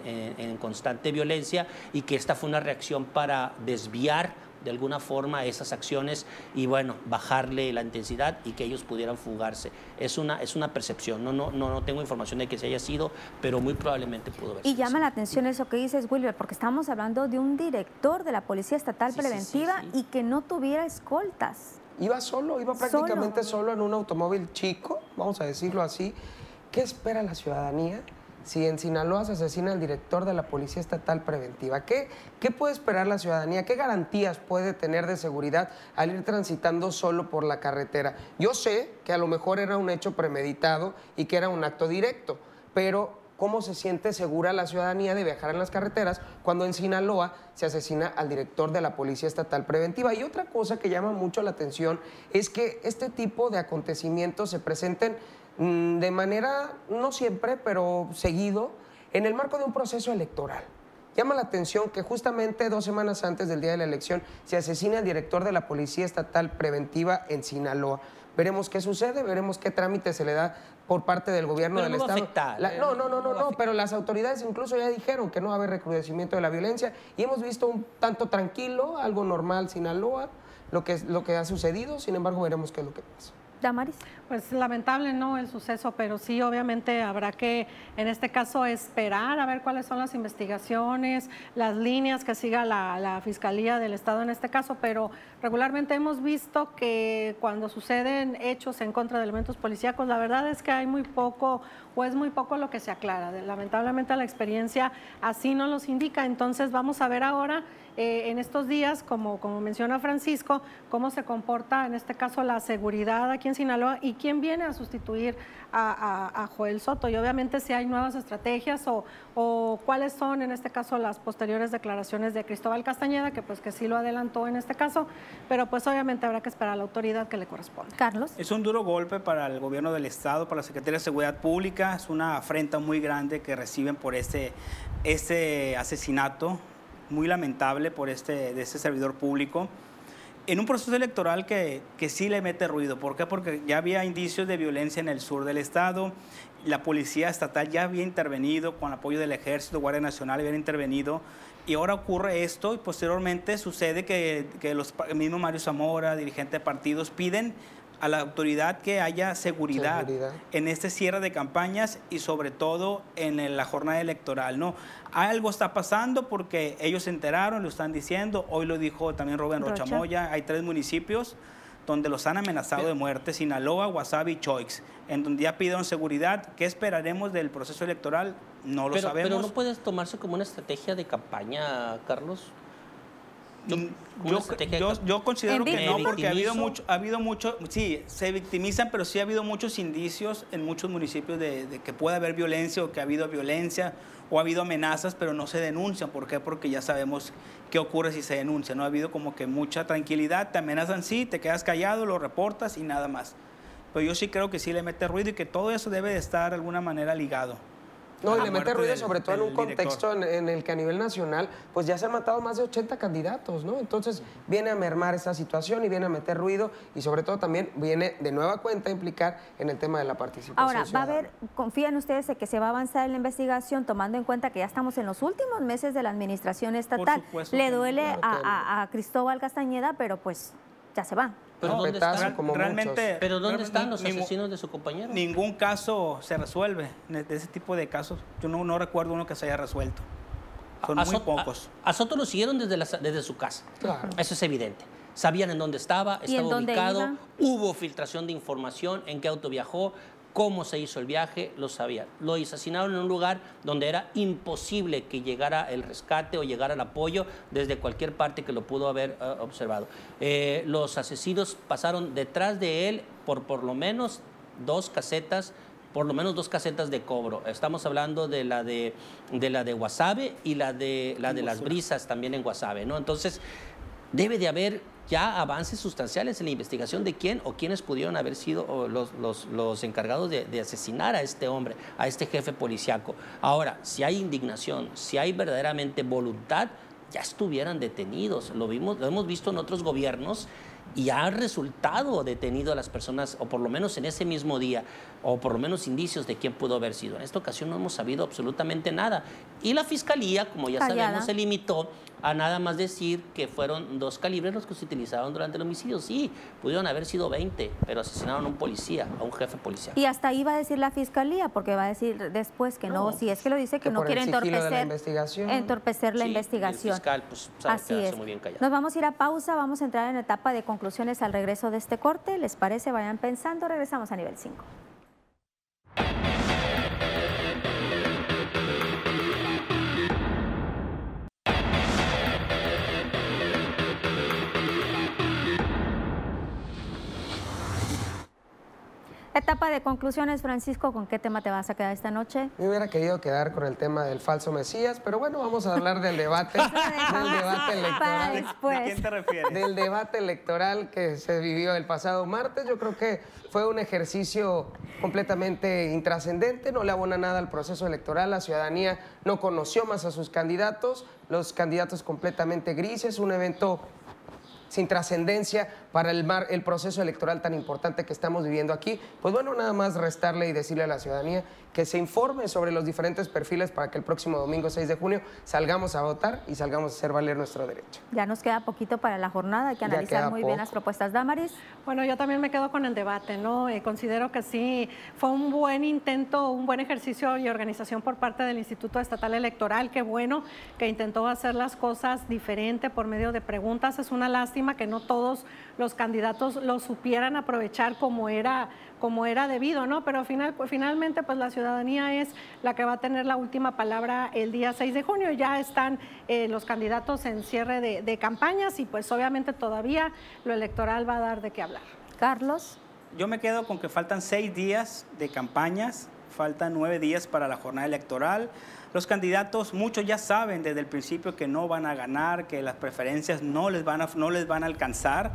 eh, en constante violencia y que esta fue una reacción para desviar de alguna forma esas acciones y bueno, bajarle la intensidad y que ellos pudieran fugarse. Es una, es una percepción, no, no, no, no tengo información de que se haya sido, pero muy probablemente pudo haber Y llama la atención eso que dices, Wilber, porque estamos hablando de un director de la Policía Estatal Preventiva y que no tuviera escoltas. Iba solo, iba prácticamente solo en un automóvil chico, vamos a decirlo así. ¿Qué espera la ciudadanía? Si en Sinaloa se asesina al director de la Policía Estatal Preventiva? ¿Qué, ¿Qué puede esperar la ciudadanía? ¿Qué garantías puede tener de seguridad al ir transitando solo por la carretera? Yo sé que a lo mejor era un hecho premeditado y que era un acto directo, pero ¿cómo se siente segura la ciudadanía de viajar en las carreteras cuando en Sinaloa se asesina al director de la Policía Estatal Preventiva? Y otra cosa que llama mucho la atención es que este tipo de acontecimientos se presenten de manera, no siempre, pero seguido, en el marco de un proceso electoral. Llama la atención que justamente dos semanas antes del día de la elección se asesina el director de la Policía Estatal Preventiva en Sinaloa. Veremos qué sucede, veremos qué trámite se le da por parte del gobierno del Estado. ¿eh? no, no, no, no, no, pero las autoridades incluso ya dijeron que no va a haber recrudecimiento de la violencia y hemos visto un tanto tranquilo, algo normal Sinaloa, lo que, lo que ha sucedido, sin embargo veremos qué es lo que pasa. Damaris. Pues lamentable no el suceso, pero sí obviamente habrá que en este caso esperar a ver cuáles son las investigaciones, las líneas que siga la, Fiscalía del Estado en este caso, pero regularmente hemos visto que cuando suceden hechos en contra de elementos policíacos, la verdad es que hay muy poco o es muy poco lo que se aclara. Lamentablemente la experiencia así no los indica, entonces vamos a ver ahora eh, en estos días, como, como menciona Francisco, cómo se comporta en este caso la seguridad aquí en Sinaloa y quién viene a sustituir a, Joel Soto. Y obviamente si hay nuevas estrategias o, o, cuáles son en este caso las posteriores declaraciones de Cristóbal Castañeda, que pues que sí lo adelantó en este caso, pero pues obviamente habrá que esperar a la autoridad que le corresponde. Carlos. Es un duro golpe para el gobierno del Estado, para la Secretaría de Seguridad Pública, es una afrenta muy grande que reciben por este, este asesinato muy lamentable por este, de este servidor público. En un proceso electoral que, que sí le mete ruido. ¿Por qué? Porque ya había indicios de violencia en el sur del estado. La policía estatal ya había intervenido con apoyo del ejército, Guardia Nacional habían intervenido. Y ahora ocurre esto y posteriormente sucede que, que los mismos Mario Zamora, dirigentes de partidos, piden a la autoridad que haya seguridad, en este cierre de campañas y sobre todo en la jornada electoral. ¿no? Algo está pasando porque ellos se enteraron, lo están diciendo, hoy lo dijo también Rubén Rochamoya, hay tres municipios donde los han amenazado de muerte, Sinaloa, Wasabi y Choix, en donde ya pidieron seguridad. ¿Qué esperaremos del proceso electoral? No lo sabemos. Pero no puedes tomarse como una estrategia de campaña, Carlos. Yo, considero que no, porque ha habido mucho, ha habido mucho, sí, se victimizan, pero sí ha habido muchos indicios en muchos municipios de, que puede haber violencia o que ha habido violencia o ha habido amenazas, pero no se denuncian. ¿Por qué? Porque ya sabemos qué ocurre si se denuncia. No ha habido como que mucha tranquilidad, te amenazan, sí, te quedas callado, lo reportas y nada más. Pero yo sí creo que sí le mete ruido y que todo eso debe de estar de alguna manera ligado. No, y le mete ruido sobre todo en un contexto en, el que a nivel nacional, pues ya se han matado más de 80 candidatos, ¿no? Entonces viene a mermar esta situación y viene a meter ruido y sobre todo también viene de nueva cuenta a implicar en el tema de la participación. Ahora, va a haber, confían ustedes en que se va a avanzar en la investigación tomando en cuenta que ya estamos en los últimos meses de la administración estatal. Le duele a Cristóbal Castañeda, pero pues ya se va. ¿Pero dónde están? realmente, ¿Pero dónde están los asesinos de su compañero? Ningún caso se resuelve de ese tipo de casos. Yo no, no recuerdo uno que se haya resuelto. Son muy pocos. A, Soto lo siguieron desde, desde su casa. Claro. Eso es evidente. Sabían en dónde estaba, estaba ubicado, hubo filtración de información, en qué auto viajó, cómo se hizo el viaje, lo sabían. Lo asesinaron en un lugar donde era imposible que llegara el rescate o llegara el apoyo desde cualquier parte que lo pudo haber eh, observado. Eh, los asesinos pasaron detrás de él por por lo menos dos casetas por lo menos dos casetas de cobro. Estamos hablando de la de, de la de Guasave y la de la de las brisas también en Guasave, ¿no? Entonces, debe de haber ya avances sustanciales en la investigación de quién o quiénes pudieron haber sido los, encargados de, asesinar a este hombre, a este jefe policiaco. Ahora, si hay indignación, si hay verdaderamente voluntad, ya estuvieran detenidos. Lo, vimos, lo hemos visto en otros gobiernos y ha resultado detenido a las personas, o por lo menos en ese mismo día, o por lo menos indicios de quién pudo haber sido. En esta ocasión no hemos sabido absolutamente nada. Y la fiscalía, como ya sabemos, se limitó a nada más decir que fueron dos calibres los que se utilizaron durante el homicidio. Sí, pudieron haber sido 20, pero asesinaron a un policía, a un jefe policial. Y hasta ahí va a decir la fiscalía, porque va a decir después que no, si es que lo dice que, no quiere entorpecer la investigación. entorpecer la investigación. fiscal, pues, Así es. Muy bien callado. Nos vamos a ir a pausa, vamos a entrar en etapa de conclusiones al regreso de este corte. ¿Les parece? Vayan pensando, regresamos a nivel 5. Etapa de conclusiones, Francisco, ¿con qué tema te vas a quedar esta noche? Me hubiera querido quedar con el tema del falso Mesías, pero bueno, vamos a hablar del debate, del debate electoral. ¿De quién te refieres? Del debate electoral que se vivió el pasado martes. Yo creo que fue un ejercicio completamente intrascendente, no le abona nada al proceso electoral, la ciudadanía no conoció más a sus candidatos, los candidatos completamente grises, un evento sin trascendencia para el, mar, el proceso electoral tan importante que estamos viviendo aquí. Pues bueno, nada más restarle y decirle a la ciudadanía que se informe sobre los diferentes perfiles para que el próximo domingo 6 de junio salgamos a votar y salgamos a hacer valer nuestro derecho. Ya nos queda poquito para la jornada, hay que analizar muy bien las propuestas. Damaris. Bueno, yo también me quedo con el debate, ¿no? Eh, considero que sí, fue un buen intento, un buen ejercicio y organización por parte del Instituto Estatal Electoral, qué bueno que intentó hacer las cosas diferente por medio de preguntas. Es una lástima que no todos los candidatos lo supieran aprovechar como era, como era debido, ¿no? Pero final, pues, finalmente, pues la ciudadanía es la que va a tener la última palabra el día 6 de junio. Ya están eh, los candidatos en cierre de, de campañas y pues obviamente todavía lo electoral va a dar de qué hablar. Carlos. Yo me quedo con que faltan seis días de campañas, faltan nueve días para la jornada electoral. Los candidatos, muchos ya saben desde el principio que no van a ganar, que las preferencias no les van a, no les van a alcanzar.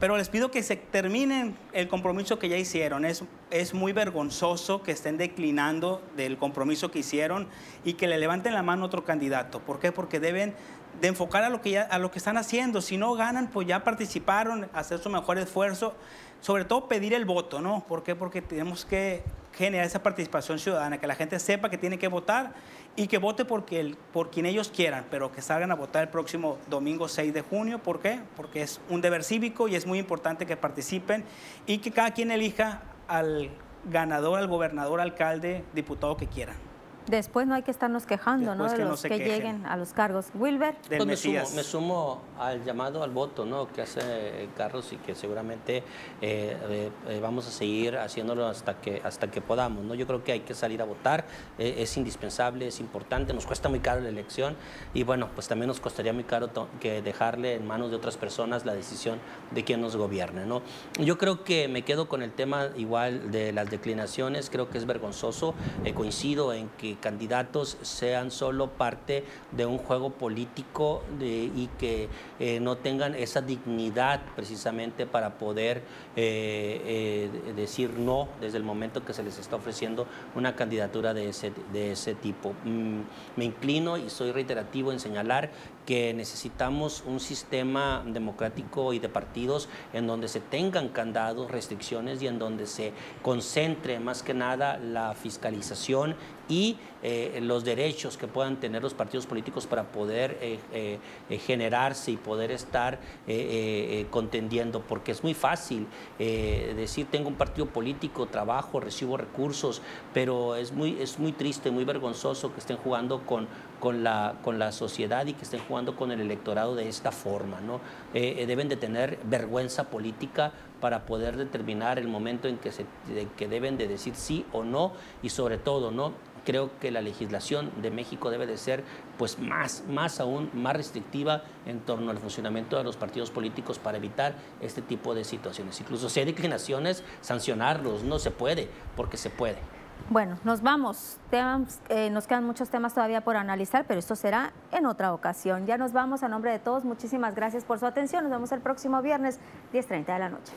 Pero les pido que se terminen el compromiso que ya hicieron. Es, es muy vergonzoso que estén declinando del compromiso que hicieron y que le levanten la mano a otro candidato. ¿Por qué? Porque deben de enfocar a lo que, ya, a lo que están haciendo. Si no ganan, pues ya participaron, hacer su mejor esfuerzo. Sobre todo pedir el voto, ¿no? ¿Por qué? Porque tenemos que generar esa participación ciudadana, que la gente sepa que tiene que votar y que vote por, por quien ellos quieran, pero que salgan a votar el próximo domingo 6 de junio. ¿Por qué? Porque es un deber cívico y es muy importante que participen y que cada quien elija al ganador, al gobernador, alcalde, diputado que quieran. Después no hay que estarnos quejando, ¿no? De los que lleguen a los cargos. Wilber. Pues me, sumo, al llamado al voto, ¿no? Que hace Carlos y que seguramente eh, eh, eh, vamos a seguir haciéndolo hasta que hasta que podamos, ¿no? Yo creo que hay que salir a votar, es indispensable, es importante, nos cuesta muy caro la elección y bueno, pues también nos costaría muy caro que dejarle en manos de otras personas la decisión de quién nos gobierne, ¿no? Yo creo que me quedo con el tema igual de las declinaciones, creo que es vergonzoso, coincido en que candidatos sean solo parte de un juego político y que eh, no tengan esa dignidad precisamente para poder eh, eh, decir no desde el momento que se les está ofreciendo una candidatura de ese, de ese tipo. Mm, me inclino y soy reiterativo en señalar que necesitamos un sistema democrático y de partidos en donde se tengan candados, restricciones y en donde se concentre más que nada la fiscalización y eh, los derechos que puedan tener los partidos políticos para poder eh, eh, generarse y poder estar contendiendo, porque es muy fácil decir tengo un partido político, trabajo, recibo recursos, pero es muy, es muy triste, muy vergonzoso que estén jugando con, con la, con la sociedad y que estén jugando con el electorado de esta forma. ¿no? Eh, eh, deben de tener vergüenza política para poder determinar el momento en que, se, que deben de decir sí o no y sobre todo, ¿no? creo que la legislación de México debe de ser pues más, más aún más restrictiva en torno al funcionamiento de los partidos políticos para evitar este tipo de situaciones. Incluso si hay declinaciones, sancionarlos, no se puede, porque se puede. Bueno, nos vamos. Eh, nos quedan muchos temas todavía por analizar, pero esto será en otra ocasión. Ya nos vamos a nombre de todos. Muchísimas gracias por su atención. Nos vemos el próximo viernes, 10.30 de la noche.